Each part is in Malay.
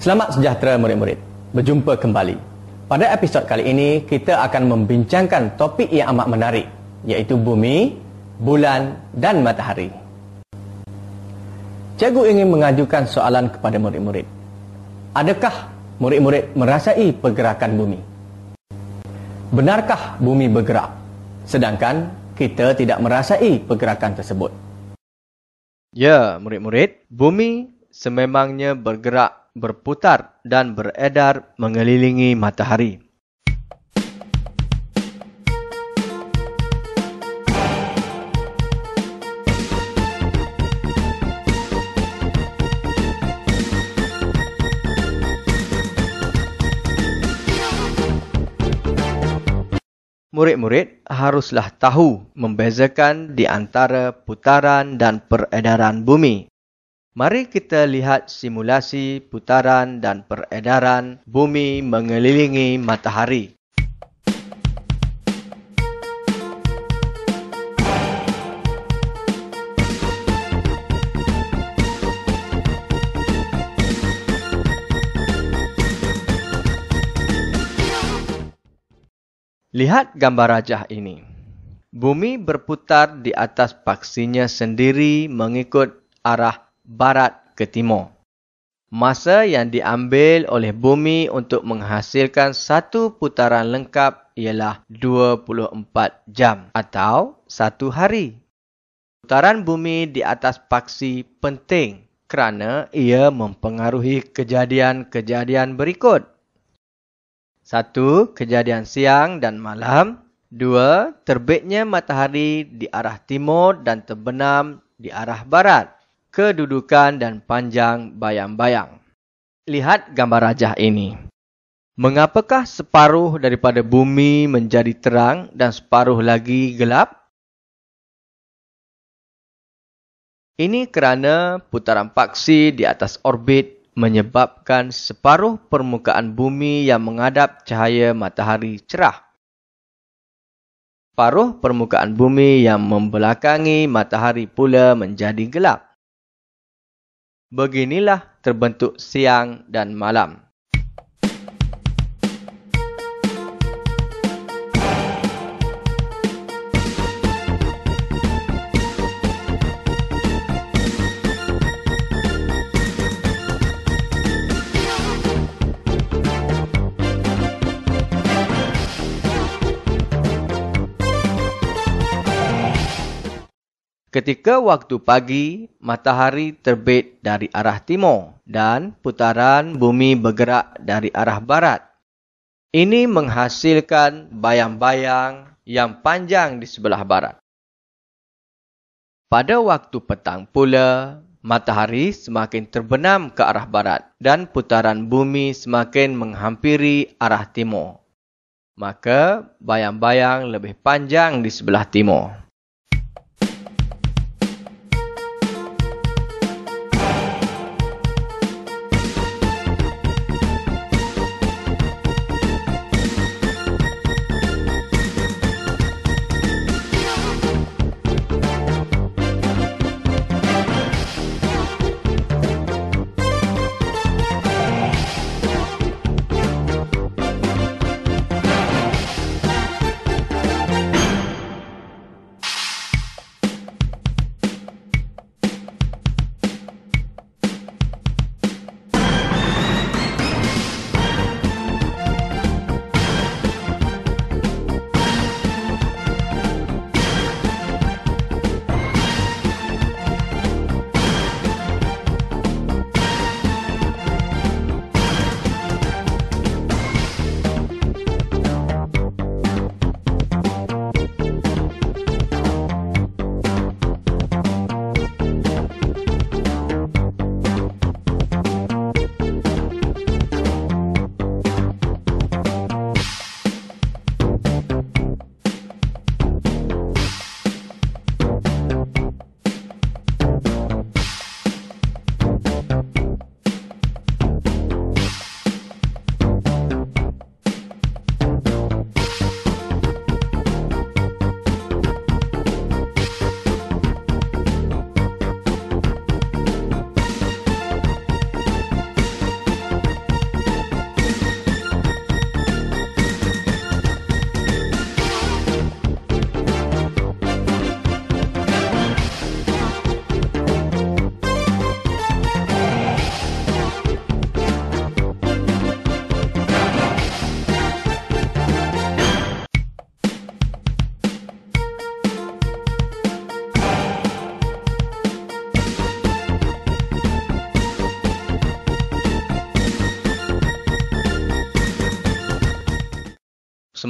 Selamat sejahtera murid-murid. Berjumpa kembali. Pada episod kali ini, kita akan membincangkan topik yang amat menarik, iaitu bumi, bulan dan matahari. Cikgu ingin mengajukan soalan kepada murid-murid. Adakah murid-murid merasai pergerakan bumi? Benarkah bumi bergerak? Sedangkan kita tidak merasai pergerakan tersebut. Ya, murid-murid, bumi sememangnya bergerak berputar dan beredar mengelilingi matahari. Murid-murid haruslah tahu membezakan di antara putaran dan peredaran bumi. Mari kita lihat simulasi putaran dan peredaran bumi mengelilingi matahari. Lihat gambar rajah ini. Bumi berputar di atas paksinya sendiri mengikut arah barat ke timur. Masa yang diambil oleh bumi untuk menghasilkan satu putaran lengkap ialah 24 jam atau satu hari. Putaran bumi di atas paksi penting kerana ia mempengaruhi kejadian-kejadian berikut. Satu, kejadian siang dan malam. Dua, terbitnya matahari di arah timur dan terbenam di arah barat kedudukan dan panjang bayang-bayang. Lihat gambar rajah ini. Mengapakah separuh daripada bumi menjadi terang dan separuh lagi gelap? Ini kerana putaran paksi di atas orbit menyebabkan separuh permukaan bumi yang menghadap cahaya matahari cerah. Separuh permukaan bumi yang membelakangi matahari pula menjadi gelap. Beginilah terbentuk siang dan malam. Ketika waktu pagi, matahari terbit dari arah timur dan putaran bumi bergerak dari arah barat. Ini menghasilkan bayang-bayang yang panjang di sebelah barat. Pada waktu petang pula, matahari semakin terbenam ke arah barat dan putaran bumi semakin menghampiri arah timur. Maka, bayang-bayang lebih panjang di sebelah timur.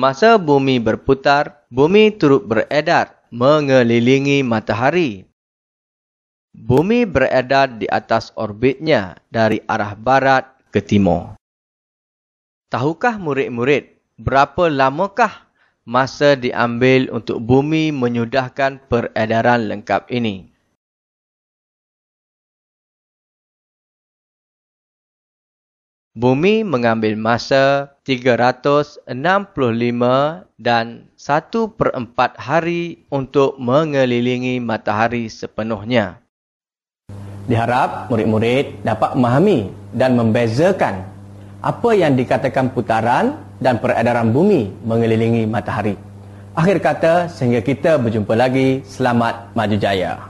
Semasa bumi berputar, bumi turut beredar mengelilingi matahari. Bumi beredar di atas orbitnya dari arah barat ke timur. Tahukah murid-murid berapa lamakah masa diambil untuk bumi menyudahkan peredaran lengkap ini? Bumi mengambil masa 365 dan 1 per 4 hari untuk mengelilingi matahari sepenuhnya. Diharap murid-murid dapat memahami dan membezakan apa yang dikatakan putaran dan peredaran bumi mengelilingi matahari. Akhir kata, sehingga kita berjumpa lagi, selamat maju jaya.